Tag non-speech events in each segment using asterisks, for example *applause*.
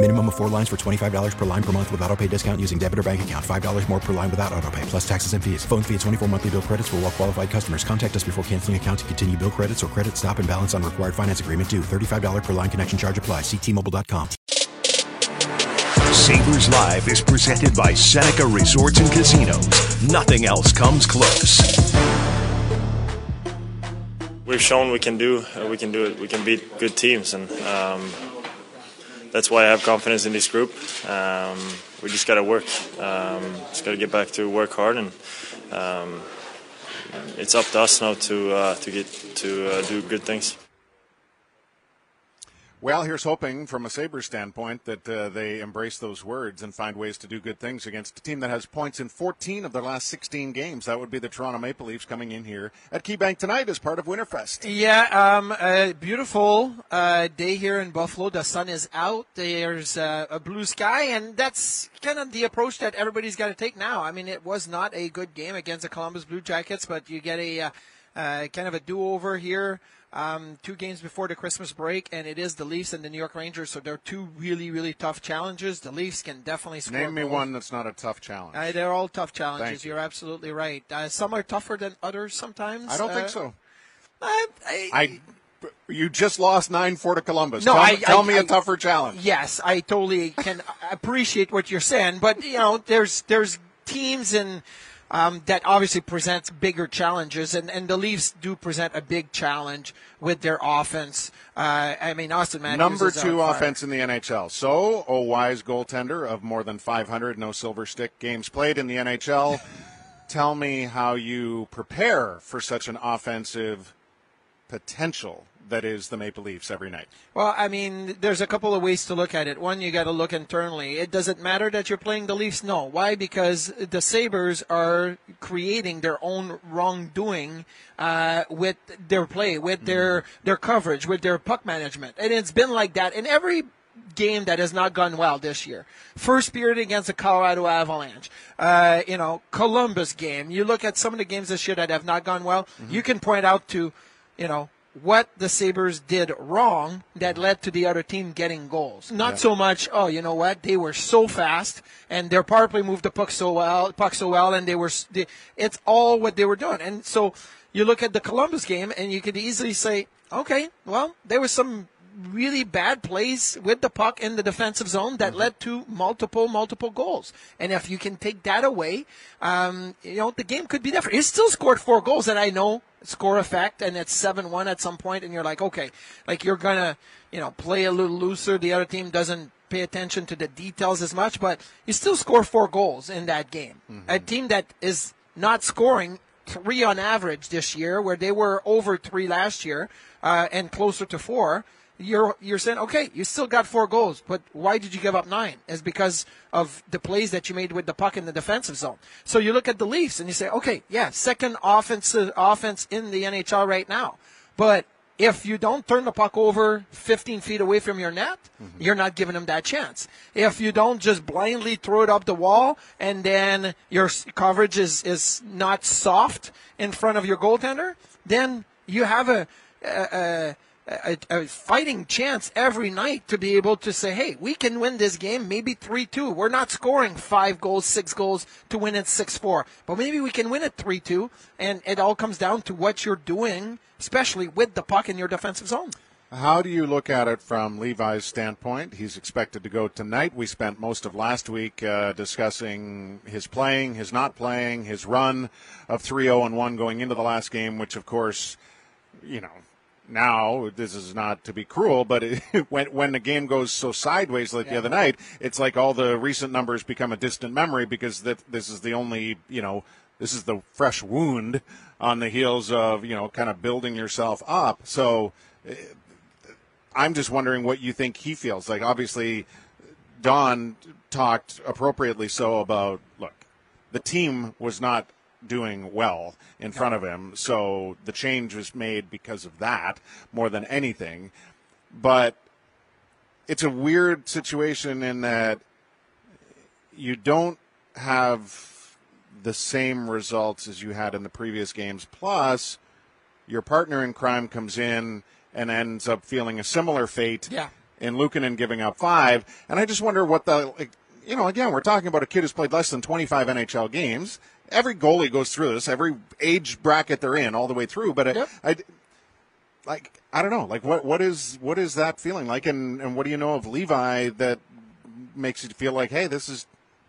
Minimum of four lines for $25 per line per month with auto pay discount using debit or bank account. $5 more per line without auto pay, plus taxes and fees. Phone fee at 24 monthly bill credits for all well qualified customers. Contact us before canceling account to continue bill credits or credit stop and balance on required finance agreement due. $35 per line connection charge apply. Ctmobile.com. Sabres Live is presented by Seneca Resorts and Casinos. Nothing else comes close. We've shown we can do uh, we can do it. We can beat good teams, and um, that's why I have confidence in this group. Um, we just got to work. Um, just got to get back to work hard, and um, it's up to us now to uh, to get to uh, do good things. Well, here's hoping from a Sabres standpoint that uh, they embrace those words and find ways to do good things against a team that has points in 14 of their last 16 games. That would be the Toronto Maple Leafs coming in here at KeyBank tonight as part of Winterfest. Yeah, um, a beautiful uh, day here in Buffalo. The sun is out. There's uh, a blue sky, and that's kind of the approach that everybody's got to take now. I mean, it was not a good game against the Columbus Blue Jackets, but you get a uh, uh, kind of a do-over here um, two games before the Christmas break, and it is the Leafs and the New York Rangers. So they're two really, really tough challenges. The Leafs can definitely score. Name me goals. one that's not a tough challenge. Uh, they're all tough challenges. You. You're absolutely right. Uh, some are tougher than others sometimes. I don't Uh, think so. I, I, you just lost nine four to Columbus. No, tell, I- tell I- me a I- tougher challenge. Yes, I totally can *laughs* appreciate what you're saying, but you know, there's there's teams and um, that obviously presents bigger challenges, and, and the Leafs do present a big challenge with their offense. Uh, I mean, Auston Matthews Number two offense in the NHL. So, a wise goaltender of more than 500 no silver stick games played in the NHL. *laughs* Tell me how you prepare for such an offensive potential that is the Maple Leafs every night. Well, I mean, there's a couple of ways to look at it. One, you got to look internally. It doesn't matter that you're playing the Leafs. No, why? Because the Sabres are creating their own wrongdoing uh, with their play, with their their coverage, with their puck management, and it's been like that in every game that has not gone well this year. First period against the Colorado Avalanche. Uh, you know, Columbus game. You look at some of the games this year that have not gone well. You can point out to, you know, what the Sabres did wrong that led to the other team getting goals. Not Yeah. so much, oh, you know what? They were so fast and their power play moved the puck so well, puck so well and they were, they, it's all what they were doing. And so you look at the Columbus game and you could easily say, okay, well, there was some really bad plays with the puck in the defensive zone that led to multiple, multiple goals. And if you can take that away, um, you know, the game could be different. He still scored four goals, and I know score effect, and it's 7-1 at some point, and you're like, okay, like you're gonna, you know, play a little looser. The other team doesn't pay attention to the details as much, but you still score four goals in that game. A team that is not scoring three on average this year, where they were over three last year, uh, and closer to four you're you're saying okay, you still got four goals, but why did you give up nine? Is because of the plays that you made with the puck in the defensive zone. So you look at the Leafs and you say, okay, yeah, second offensive offense in the NHL right now, but if you don't turn the puck over 15 feet away from your net, mm-hmm. you're not giving them that chance. If you don't just blindly throw it up the wall and then your coverage is, is not soft in front of your goaltender, then you have a, a, a, a fighting chance every night to be able to say, hey, we can win this game, maybe 3 2. We're not scoring five goals, six goals to win it 6 4, but maybe we can win it 3 2. And it all comes down to what you're doing, especially with the puck in your defensive zone. How do you look at it from Levi's standpoint? He's expected to go tonight. We spent most of last week uh, discussing his playing, his not playing, his run of 3 0 and 1 going into the last game, which, of course, you know, now this is not to be cruel, but it, *laughs* when when the game goes so sideways like the other night, it's like all the recent numbers become a distant memory because that this is the only you know this is the fresh wound on the heels of you know kind of building yourself up. So eh, I'm just wondering what you think he feels like. Obviously, Don talked appropriately so about look, the team was not doing well in front of him, so the change was made because of that more than anything. But it's a weird situation in that you don't have the same results as you had in the previous games. Plus, your partner in crime comes in and ends up feeling a similar fate Yeah. in Luukkonen giving up five. And I just wonder what the, like, you know, again, we're talking about a kid who's played less than 25 NHL games. Every goalie goes through this, every age bracket they're in, all the way through. But I, I, like, I don't know, like, what, what is, what is that feeling like? And, and what do you know of Levi that makes you feel like, hey, this is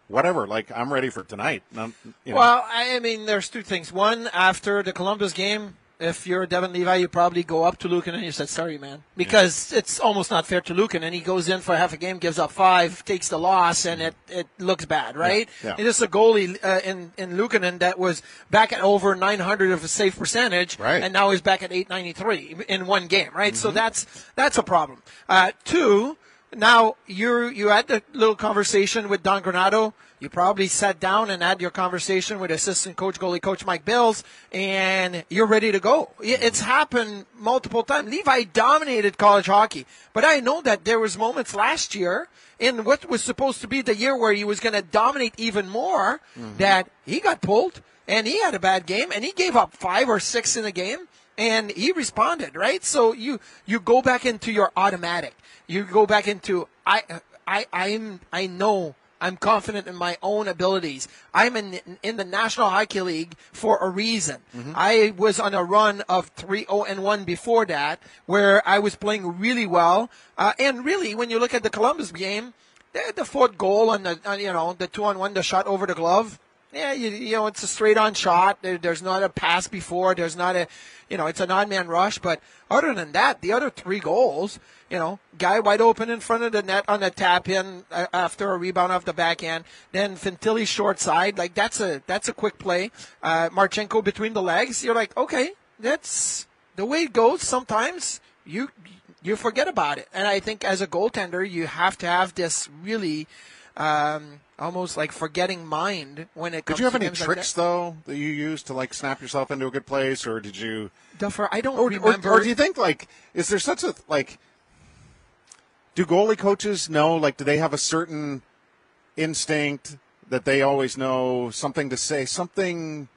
whatever, like, I'm ready for tonight? You know. Well, I mean, there's two things. One, after the Columbus game, if you're Devon Levi, you probably go up to Lucan and you said, "Sorry, man," because it's almost not fair to Lucan, and he goes in for half a game, gives up five, takes the loss, and it, it looks bad, right? Yeah. It is a goalie uh, in in Luukkonen that was back at over 900 of a save percentage, Right. and now he's back at 893 in one game, right? So that's that's a problem. Uh, two, now you're, you had the little conversation with Don Granato. You probably sat down and had your conversation with assistant coach, goalie coach Mike Bales, and you're ready to go. It's happened multiple times. Levi dominated college hockey, but I know that there was moments last year in what was supposed to be the year where he was going to dominate even more mm-hmm. that he got pulled and he had a bad game and he gave up five or six in a game and he responded right so you you go back into your automatic you go back into i i i'm i know i'm confident in my own abilities. I'm in in the national hockey league for a reason. I was on a run of 3-0 and 1 before that where i was playing really well. Uh, and really when you look at the columbus game the, the fourth goal on the on, you know the two on one the shot over the glove yeah, you, you know, it's a straight on shot. There, there's not a pass before. There's not a, you know, it's an odd man rush. But other than that, the other three goals, you know, guy wide open in front of the net on the tap in uh, after a rebound off the backhand. Then Fantilli short side. Like that's a, that's a quick play. Uh, Marchenko between the legs. You're like, okay, that's the way it goes. Sometimes you, you forget about it. And I think as a goaltender, you have to have this really, um, almost like forgetting mind when it comes Did you have to any games like tricks that. though that you used to like snap yourself into a good place, or did you? Duffer, I don't or, or- remember. Or, do you think like is there such a like? Do goalie coaches know like do they have a certain instinct that they always know something to say something?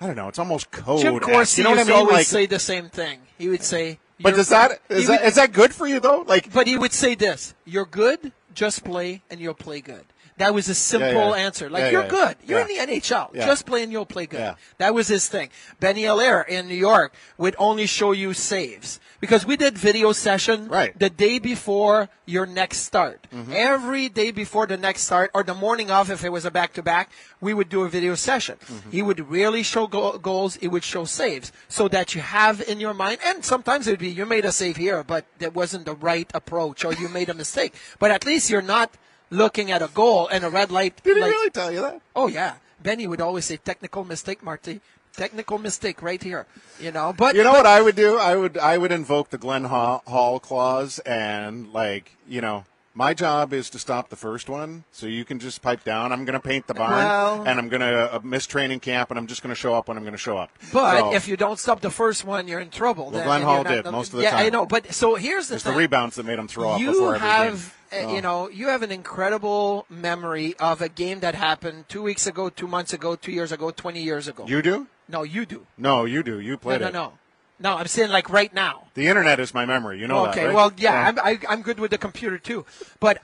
I don't know. It's almost code. Jim Corsi you know what I mean? always Like, say the same thing. He would say, but does that is, that would- is that good for you though? Like, But he would say this: "You're good, just play, and you'll play good." That was a simple yeah. answer. Like Yeah, you're yeah, good. You're yeah. in the NHL. Yeah. Just play and you'll play good. Yeah. That was his thing. Benny Allaire in New York would only show you saves because we did video session Right. the day before your next start. Mm-hmm. Every day before the next start or the morning of, if it was a back to back, we would do a video session. Mm-hmm. He would rarely show go- goals. He would show saves so that you have in your mind, and sometimes it would be you made a save here, but that wasn't the right approach or you made a mistake. But at least you're not looking at a goal and a red light. did he really tell you that? Oh yeah, Benny would always say technical mistake, Marty. Technical mistake right here. You know, but you know but- what I would do? I would I would invoke the Glenn Hall, Hall clause and like you know my job is to stop the first one, so you can just pipe down. I'm going to paint the barn, Well- and I'm going to uh, miss training camp, and I'm just going to show up when I'm going to show up. But So, if you don't stop the first one, you're in trouble. Well, then, Glenn Hall not- did most of the time. yeah, I know. But so here's the it's the rebounds that made him throw up you before have, Uh, oh. you know, you have an incredible memory of a game that happened two weeks ago, two months ago, two years ago, twenty years ago. You do? no, you do. No, you do. You No, played no, it. no, no. I'm saying like right now. The internet is my memory. You know okay, that, right? well, yeah, I'm, I, I'm good with the computer too, but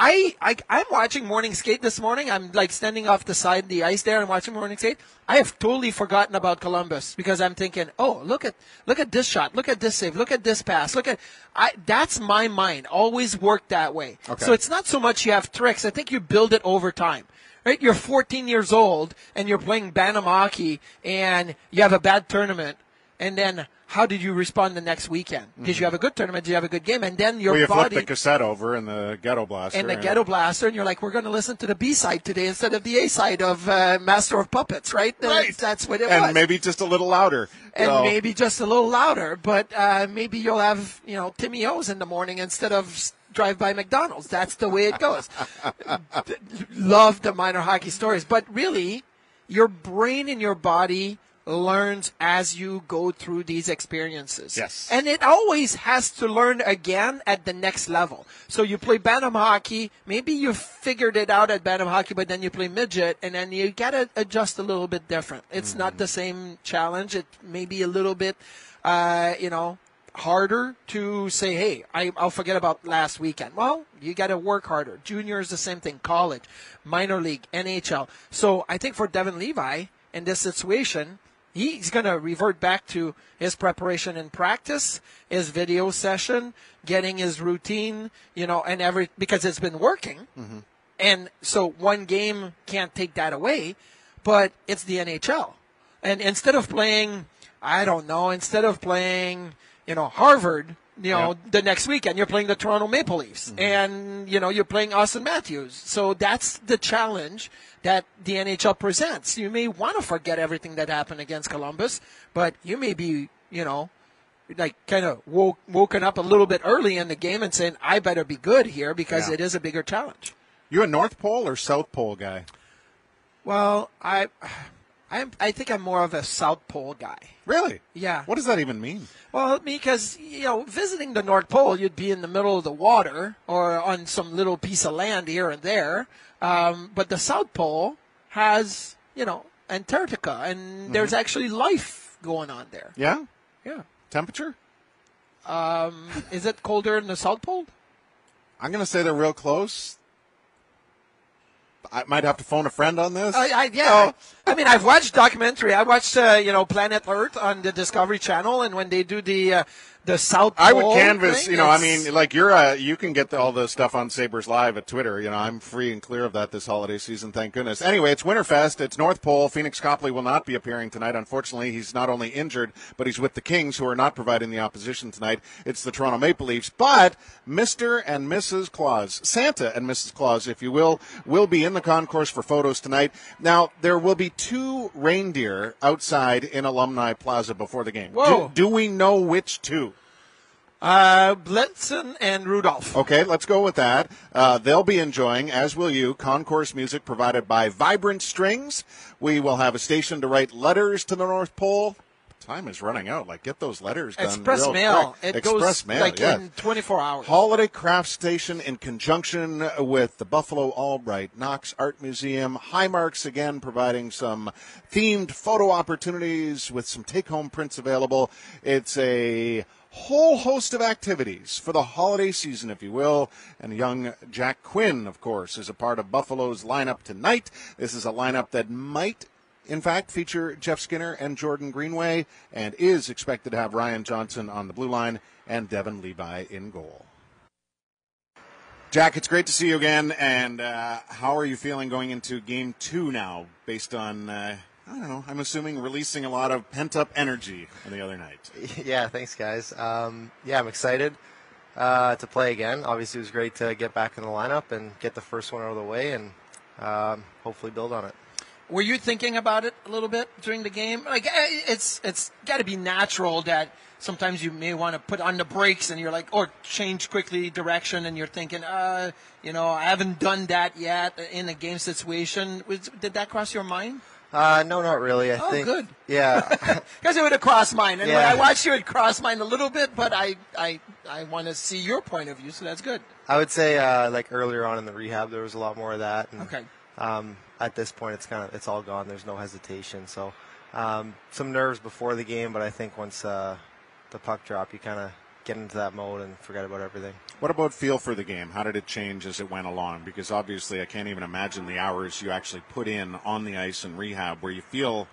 I, I I'm watching morning skate this morning. I'm like standing off the side of the ice there and watching morning skate. I have totally forgotten about Columbus because I'm thinking, oh, look at look at this shot, look at this save, look at this pass, look at. I that's my mind. Always worked that way. Okay. So it's not so much you have tricks. I think you build it over time. Right? You're 14 years old and you're playing Bantam hockey and you have a bad tournament, and then how did you respond the next weekend? Did you have a good tournament? Did you have a good game? And then your well, you body flip the cassette over in the ghetto blaster. and the ghetto blaster, and you're like, we're going to listen to the B side today instead of the A side of uh, Master of Puppets, right? Right. That's what it and was. And maybe just a little louder. and So- maybe just a little louder, but uh, maybe you'll have you know Timmy O's in the morning instead of drive by McDonald's. That's the way it goes. *laughs* Love the minor hockey stories, but really, your brain and your body learns as you go through these experiences. Yes. And it always has to learn again at the next level. So you play Bantam hockey, maybe you figured it out at Bantam hockey, but then you play midget, and then you gotta adjust a little bit different. It's not the same challenge. It may be a little bit, uh, you know, harder to say, hey, I, I'll forget about last weekend. Well, you got to work harder. Junior is the same thing. College, minor league, NHL. So I think for Devon Levi in this situation, he's going to revert back to his preparation and practice, his video session, getting his routine, you know, and every because it's been working. Mm-hmm. And so one game can't take that away, but it's the NHL. And instead of playing, I don't know, instead of playing, you know, Harvard, you know, the next weekend you're playing the Toronto Maple Leafs mm-hmm. and, you know, you're playing Auston Matthews. So that's the challenge that the NHL presents. You may want to forget everything that happened against Columbus, but you may be, you know, like kind of woke, woken up a little bit early in the game and saying, I better be good here because Yeah. it is a bigger challenge. You a North Pole or South Pole guy? Well, I, I'm, I think I'm more of a South Pole guy. Really? Yeah. What does that even mean? Well, because you know, visiting the North Pole, you'd be in the middle of the water or on some little piece of land here and there. Um, but the South Pole has, you know, Antarctica, and there's actually life going on there. Yeah. Yeah. Temperature? Um, is it colder in the South Pole? I'm going to say they're real close. I might have to phone a friend on this. I, I, yeah, I, I mean, I've watched documentary. I watched, uh, you know, Planet Earth on the Discovery Channel, and when they do the uh, the South Pole, I would canvas, thing, you know, I mean, like you're, uh, you can get the, all the stuff on Sabres Live at Twitter. You know, I'm free and clear of that this holiday season, thank goodness. Anyway, it's Winterfest. It's North Pole. Phoenix Copley will not be appearing tonight. Unfortunately, he's not only injured, but he's with the Kings, who are not providing the opposition tonight. It's the Toronto Maple Leafs. But Mr. and Mrs. Claus, Santa and Mrs. Claus, if you will, will be in the concourse for photos tonight. Now, there will be two reindeer outside in Alumni Plaza before the game. Whoa. Do, do we know which two? Uh, Blitzen and Rudolph. Okay, let's go with that. Uh, they'll be enjoying, as will you, concourse music provided by Vibrant Strings. We will have a station to write letters to the North Pole. Time is running out. Like, get those letters done. Express mail. quick. It Express goes mail, like yeah. in 24 hours. Holiday Craft Station in conjunction with the Buffalo Albright Knox Art Museum. Highmarks again providing some themed photo opportunities with some take home prints available. It's a whole host of activities for the holiday season, if you will. And young Jack Quinn, of course, is a part of Buffalo's lineup tonight. This is a lineup that might in fact, feature Jeff Skinner and Jordan Greenway, and is expected to have Ryan Johnson on the blue line and Devon Levi in goal. Jack, it's great to see you again. And uh, how are you feeling going into game two now, based on, uh, I don't know, I'm assuming releasing a lot of pent up energy on the other night? *laughs* Yeah, thanks, guys. Um, yeah, I'm excited uh, to play again. Obviously, it was great to get back in the lineup and get the first one out of the way and um, hopefully build on it. Were you thinking about it a little bit during the game? Like, eh, it's it's got to be natural that sometimes you may want to put on the brakes and you're like, or change quickly direction, and you're thinking, uh, you know, I haven't done that yet in a game situation. Was, did that cross your mind? Uh, no, not really. I Oh, think. good. *laughs* Yeah. *laughs* Because it would have crossed mine, and when Yeah. I watched you, it crossed mine a little bit. But I I I want to see your point of view, so that's good. I would say uh, like earlier on in the rehab, there was a lot more of that. And, Okay. Um, at this point, it's kind of it's all gone. There's no hesitation. So um, some nerves before the game, but I think once uh, the puck drop, you kind of get into that mode and forget about everything. What about feel for the game? How did it change as it went along? Because obviously, I can't even imagine the hours you actually put in on the ice in rehab, where you feel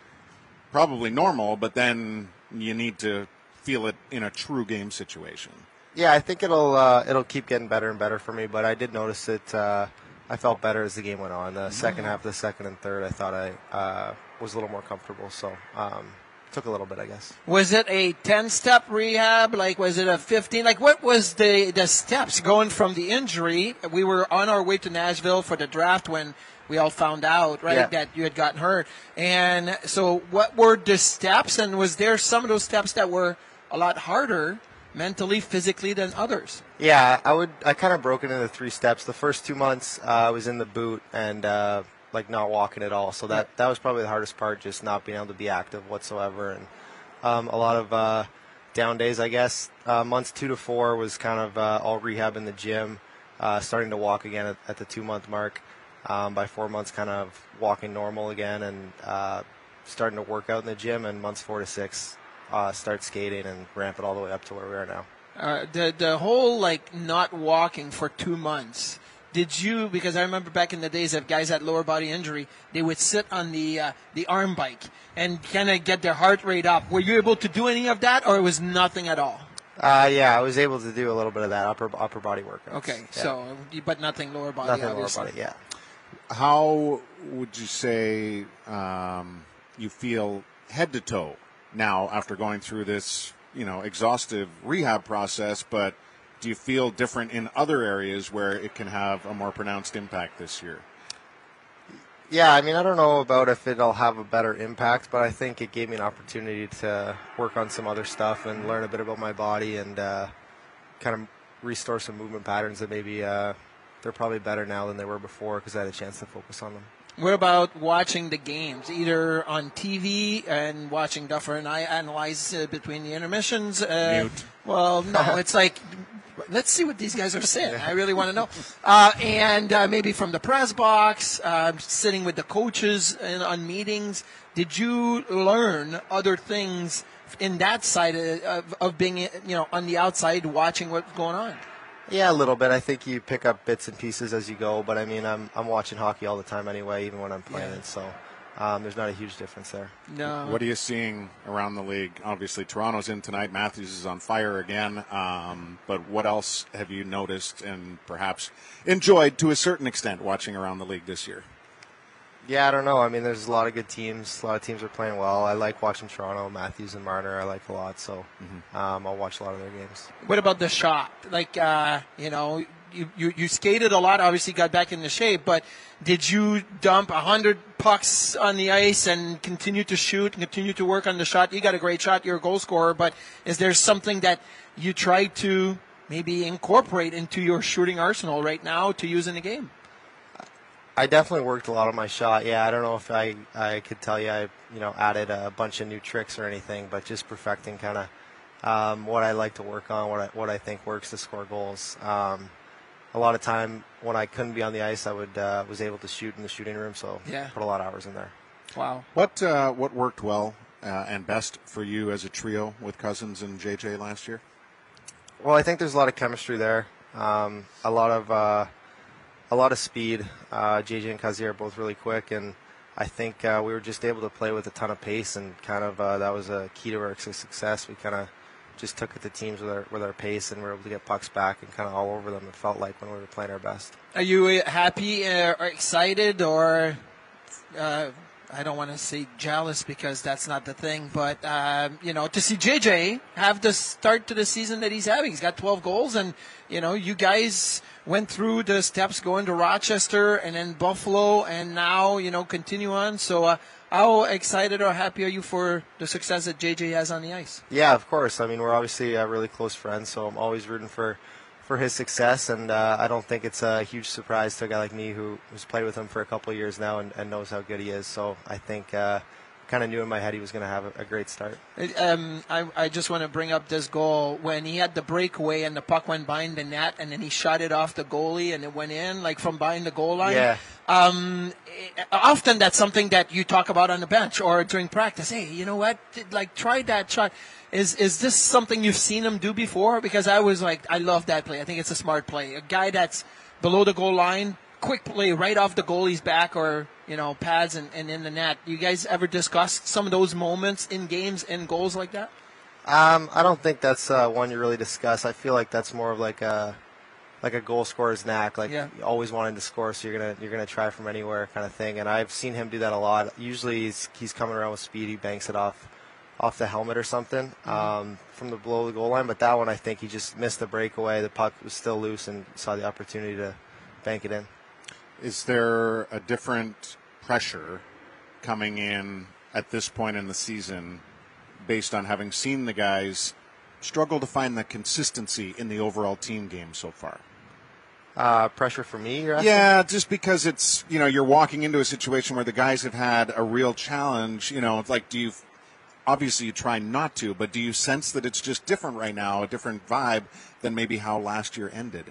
probably normal, but then you need to feel it in a true game situation. Yeah, I think it'll uh, it'll keep getting better and better for me. But I did notice that Uh, I felt better as the game went on. The second half, the second and third, I thought I uh, was a little more comfortable. So um, took a little bit, I guess. Was it a 10 step rehab? Like, was it a 15? Like, what was the, the steps going from the injury? We were on our way to Nashville for the draft when we all found out, right, Yeah. that you had gotten hurt. And so, what were the steps? And was there some of those steps that were a lot harder mentally, physically than others? Yeah, I would. I kind of broke it into three steps. The first two months, uh, I was in the boot and uh, like not walking at all. So that that was probably the hardest part, just not being able to be active whatsoever, and um, a lot of uh, down days, I guess. Uh, months two to four was kind of uh, all rehab in the gym, uh, starting to walk again at, at the two month mark. Um, by four months, kind of walking normal again, and uh, starting to work out in the gym. And months four to six, uh, start skating and ramp it all the way up to where we are now. Uh, the the whole like not walking for two months. Did you? Because I remember back in the days of guys had lower body injury, they would sit on the uh, the arm bike and kind of get their heart rate up. Were you able to do any of that, or it was nothing at all? Uh, yeah, I was able to do a little bit of that upper upper body workout. Okay, Yeah. so but nothing lower body. nothing lower body. Yeah. How would you say um, you feel head to toe now after going through this, you know, exhaustive rehab process? But do you feel different in other areas where it can have a more pronounced impact this year? Yeah, I mean, I don't know about if it'll have a better impact, but I think it gave me an opportunity to work on some other stuff and learn a bit about my body and uh, kind of restore some movement patterns that maybe uh, they're probably better now than they were before because I had a chance to focus on them. What about watching the games, either on TV and watching Duffer and I analyze uh, between the intermissions? Uh, Mute. Well, no, it's like let's see what these guys are saying. I really want to know. Uh, and uh, maybe from the press box, uh, sitting with the coaches in, on meetings. Did you learn other things in that side of, of, of being, you know, on the outside watching what's going on? Yeah, a little bit. I think you pick up bits and pieces as you go, but I mean, I'm I'm watching hockey all the time anyway, even when I'm playing Yeah. So um, there's not a huge difference there. No. What are you seeing around the league? Obviously, Toronto's in tonight. Matthews is on fire again. Um, but what else have you noticed and perhaps enjoyed to a certain extent watching around the league this year? Yeah, I don't know. I mean, there's a lot of good teams. A lot of teams are playing well. I like watching Toronto, Matthews and Marner. I like a lot, so um, I'll watch a lot of their games. What about the shot? Like, uh, you know, you, you, skated a lot, obviously got back into shape, but did you dump 100 pucks on the ice and continue to shoot and continue to work on the shot? You got a great shot, you're a goal scorer, but is there something that you try to maybe incorporate into your shooting arsenal right now to use in the game? I definitely worked a lot on my shot. Yeah, I don't know if I I could tell you I you know added a bunch of new tricks or anything, but just perfecting kind of um, what I like to work on, what I what I think works to score goals. Um, a lot of time when I couldn't be on the ice, I would uh, was able to shoot in the shooting room, so Yeah. put a lot of hours in there. Wow. What uh, what worked well uh, and best for you as a trio with Cozens and JJ last year? Well, I think there's a lot of chemistry there. Um, a lot of uh, a lot of speed. Uh, JJ and Kazi are both really quick, and I think uh, we were just able to play with a ton of pace, and kind of uh, that was a key to our success. We kind of just took it to teams with our with our pace, and we were able to get pucks back and kind of all over them. It felt like when we were playing our best. Are you happy uh, or excited or uh, I don't want to say jealous because that's not the thing, but um, you know, to see JJ have the start to the season that he's having, he's got 12 goals, and you know, you guys went through the steps going to Rochester and then Buffalo, and now you know continue on. So, uh, how excited or happy are you for the success that JJ has on the ice? Yeah, of course. I mean, we're obviously uh, really close friends, so I'm always rooting for for his success. And uh, I don't think it's a huge surprise to a guy like me who, who's played with him for a couple of years now and, and knows how good he is. So I think uh, kind of knew in my head he was going to have a, a, great start. Um, I, I just want to bring up this goal when he had the breakaway and the puck went behind the net and then he shot it off the goalie and it went in like from behind the goal line. Yeah. Um, often that's something that you talk about on the bench or during practice. Hey, you know what? Like try that shot. Is is this something you've seen him do before? Because I was like, I love that play. I think it's a smart play. A guy that's below the goal line, quick play right off the goalie's back or you know pads and, and in the net. You guys ever discuss some of those moments in games and goals like that? Um, I don't think that's uh, one you really discuss. I feel like that's more of like a like a goal scorer's knack, like yeah. always wanting to score, so you're gonna you're gonna try from anywhere kind of thing. And I've seen him do that a lot. Usually he's he's coming around with speed, he banks it off off the helmet or something mm-hmm. um, from the below the goal line. But that one, I think he just missed the breakaway. The puck was still loose and saw the opportunity to bank it in. Is there a different pressure coming in at this point in the season based on having seen the guys struggle to find the consistency in the overall team game so far? Uh, pressure for me? Yeah, just because it's you know you're walking into a situation where the guys have had a real challenge. You know, it's like do you obviously you try not to, but do you sense that it's just different right now, a different vibe than maybe how last year ended?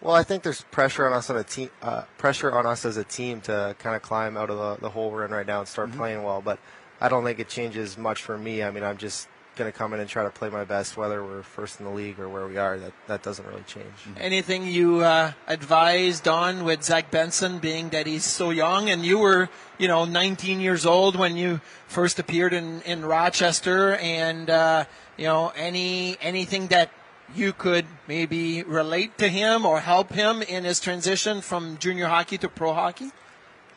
Well, I think there's pressure on us on a team, uh, pressure on us as a team to kind of climb out of the, the hole we're in right now and start mm-hmm. playing well. But I don't think it changes much for me. I mean, I'm just going to come in and try to play my best, whether we're first in the league or where we are. That that doesn't really change. Mm-hmm. Anything you uh, advised on with Zach Benson, being that he's so young, and you were, you know, 19 years old when you first appeared in in Rochester, and uh, you know, any anything that you could maybe relate to him or help him in his transition from junior hockey to pro hockey?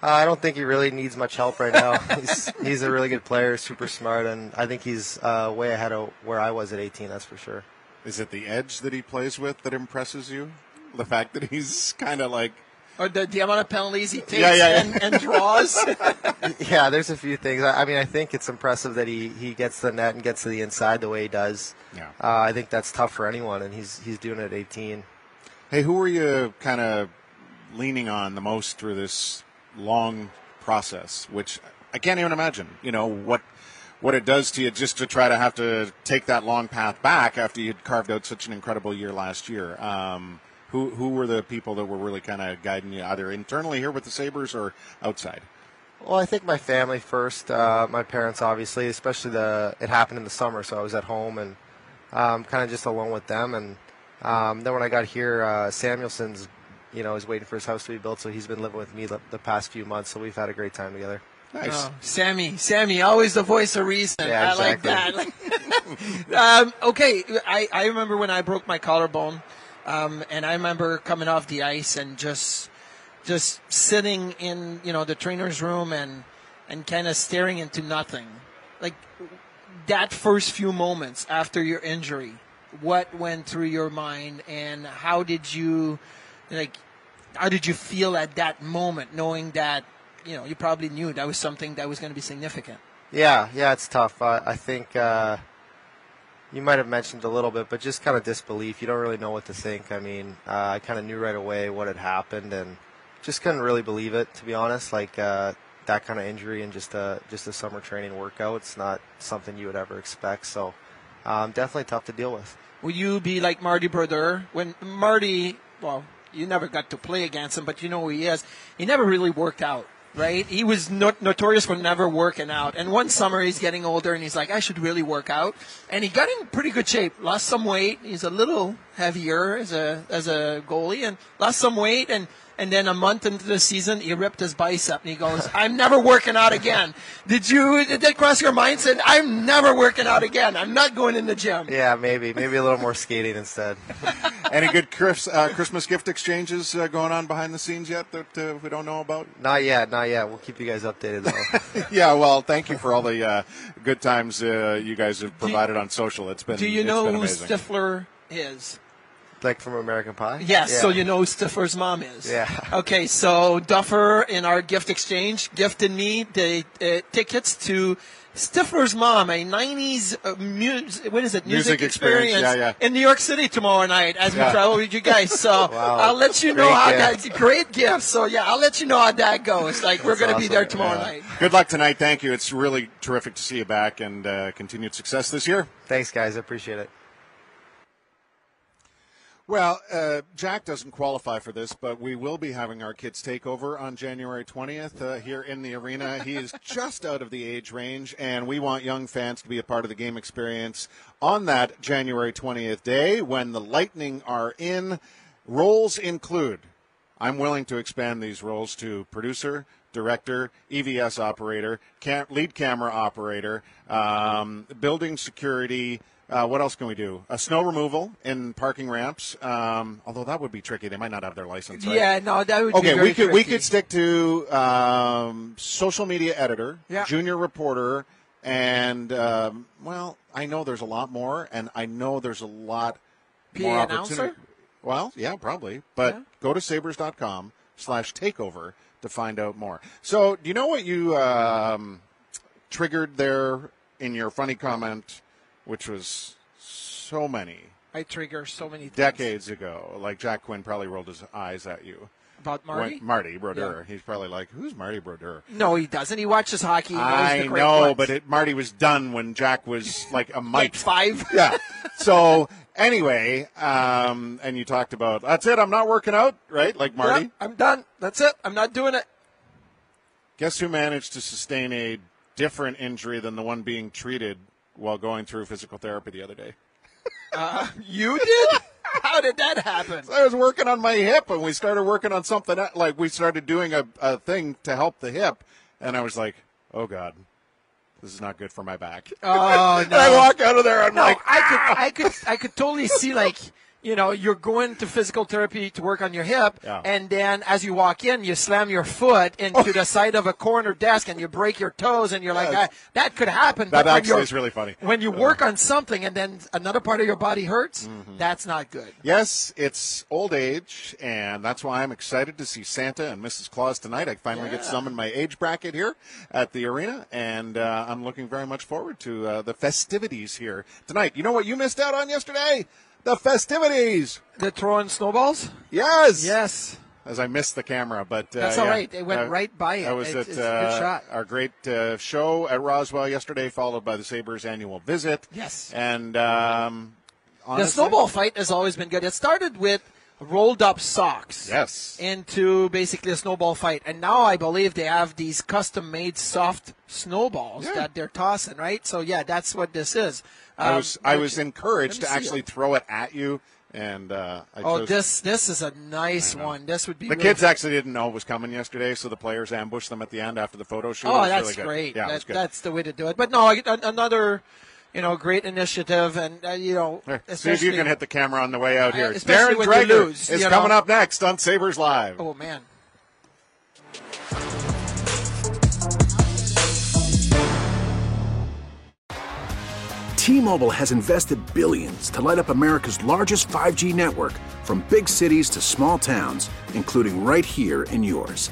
Uh, I don't think he really needs much help right now. *laughs* he's, he's a really good player, super smart, and I think he's uh, way ahead of where I was at 18. That's for sure. Is it the edge that he plays with that impresses you? The fact that he's kind of like or the, the amount of penalties he takes yeah, yeah, yeah. And, and, draws. *laughs* yeah, there's a few things. I, I, mean, I think it's impressive that he, he gets the net and gets to the inside the way he does. Yeah. Uh, I think that's tough for anyone, and he's he's doing it at 18. Hey, who are you kind of leaning on the most through this long process? Which I can't even imagine. You know what what it does to you just to try to have to take that long path back after you'd carved out such an incredible year last year. Um, who who were the people that were really kind of guiding you, either internally here with the Sabres or outside? Well, I think my family first. Uh, my parents, obviously, especially the. It happened in the summer, so I was at home and um, kind of just alone with them. And um, then when I got here, uh, Samuelsson's, you know, is waiting for his house to be built, so he's been living with me the, the past few months. So we've had a great time together. Nice. Oh, Sammy, Sammy, always the voice of reason. Yeah, I exactly. like that. *laughs* um, okay, I, I remember when I broke my collarbone. Um, and I remember coming off the ice and just just sitting in you know the trainer's room and and kind of staring into nothing. Like that first few moments after your injury, what went through your mind and how did you like how did you feel at that moment knowing that you know you probably knew that was something that was going to be significant yeah yeah it's tough i, I think uh, you might have mentioned a little bit, but just kind of disbelief. You don't really know what to think. I mean, uh, I kind of knew right away what had happened, and just couldn't really believe it, to be honest. Like uh, that kind of injury and just a just a summer training workout. It's not something you would ever expect. So um, definitely tough to deal with. Will you be like Marty Brodeur when Marty? Well, you never got to play against him, but you know who he is. He never really worked out right? He was no- notorious for never working out. And one summer he's getting older and he's like, I should really work out. And he got in pretty good shape, lost some weight. He's a little heavier as a, as a goalie and lost some weight and and then a month into the season, he ripped his bicep and he goes, I'm never working out again. Did you, did that cross your mind? Said, I'm never working out again. I'm not going in the gym. Yeah, maybe. Maybe a little more skating instead. *laughs* Any good Chris, uh, Christmas gift exchanges uh, going on behind the scenes yet that uh, we don't know about? Not yet, not yet. We'll keep you guys updated though. *laughs* yeah, well, thank you for all the uh, good times uh, you guys have provided you, on social. It's been Do you know who. Stifler is? Like from American Pie? Yes, Yeah. so you know who Stifler's mom is. Yeah. *laughs* Okay, so Duffer in our gift exchange gifted me the uh, tickets to Stifler's mom, a '90s uh, mu- what is it? Music experience, yeah, yeah. in New York City tomorrow night as we travel with you guys. So *laughs* I'll let you know Great how gift. that great gift. So yeah, I'll let you know how that goes. Like we're going to be there tomorrow night. Good luck tonight. Thank you. It's really terrific to see you back and uh, continued success this year. Thanks, guys. I appreciate it. Well, uh, Jack doesn't qualify for this, but we will be having our kids takeover on January 20th uh, here in the arena. He is *laughs* just out of the age range, and we want young fans to be a part of the game experience on that January 20th day when the Lightning are in. Roles include I'm willing to expand these roles to producer, director, EVS operator, cam- lead camera operator, um, building security. Uh, what else can we do? Uh, snow removal in parking ramps. Um, although that would be tricky. They might not have their license. Right? Yeah, no, that would be Okay, we could we could stick to um, social media editor, Yeah. junior reporter, and um, well, I know there's a lot more, and I know there's a lot PA more announcer? opportunity. Well, yeah, probably. But Yeah. go to sabres.com slash takeover to find out more. So, do you know what you um, triggered there in your funny comment, which was so many I trigger so many things decades ago? Like Jack Quinn probably rolled his eyes at you. about Marty. When- Marty Brodeur. He's probably like, who's Marty Brodeur? No, he doesn't. He watches hockey. He I know, ones. but it, Marty was done when Jack was like a like mite. five. *laughs* yeah. So anyway, um, and you talked about that's it. I'm not working out, right? Like Marty. Yeah, I'm done. That's it. I'm not doing it. Guess who managed to sustain a different injury than the one being treated while going through physical therapy the other day? Uh, you did? How did that happen? I was working on my hip, and we started working on something like we started doing a, a thing to help the hip, and I was like, oh god, this is not good for my back. Oh *laughs* And I no! walk out of there, I'm No, like, I could, I could, I could totally see like, you know, you're going to physical therapy to work on your hip, Yeah. and then as you walk in, you slam your foot into the side of a corner desk, and you break your toes, and you're like, Yes. ah, that could happen. That but actually is really funny. When you work on something, and then another part of your body hurts, Mm-hmm. that's not good. Yes, it's old age, and that's why I'm excited to see Santa and Mrs. Claus tonight. I finally get some in my age bracket here at the arena, and uh, I'm looking very much forward to uh, the festivities here tonight. You know what you missed out on yesterday? The festivities. The throwing snowballs. Yes. Yes. As I missed the camera, but uh, That's yeah. all right. It went Uh, right by it. I was It's- at it's a good uh, shot. our great uh, show at Roswell yesterday, followed by the Sabres annual visit. Yes. and um, The snowball fight has always been good. It started with rolled up socks. Yes. Into basically a snowball fight. And now I believe they have these custom made soft snowballs Yeah. that they're tossing, right? So yeah, that's what this is. I Um, was I was encouraged to actually it. throw it at you, and uh, I Oh, chose- this this is a nice one. This would be The really kids actually didn't know it was coming yesterday, so the players ambushed them at the end after the photo shoot. Oh, that's really great. Yeah, That-. That's the way to do it. But no, another, you know, great initiative, and uh, you know, Here, see if you can hit the camera on the way out here. especially Darren when Dreger lose, is you coming know. up next on Sabres Live. Oh man. T-Mobile has invested billions to light up America's largest 5G network from big cities to small towns, including right here in yours.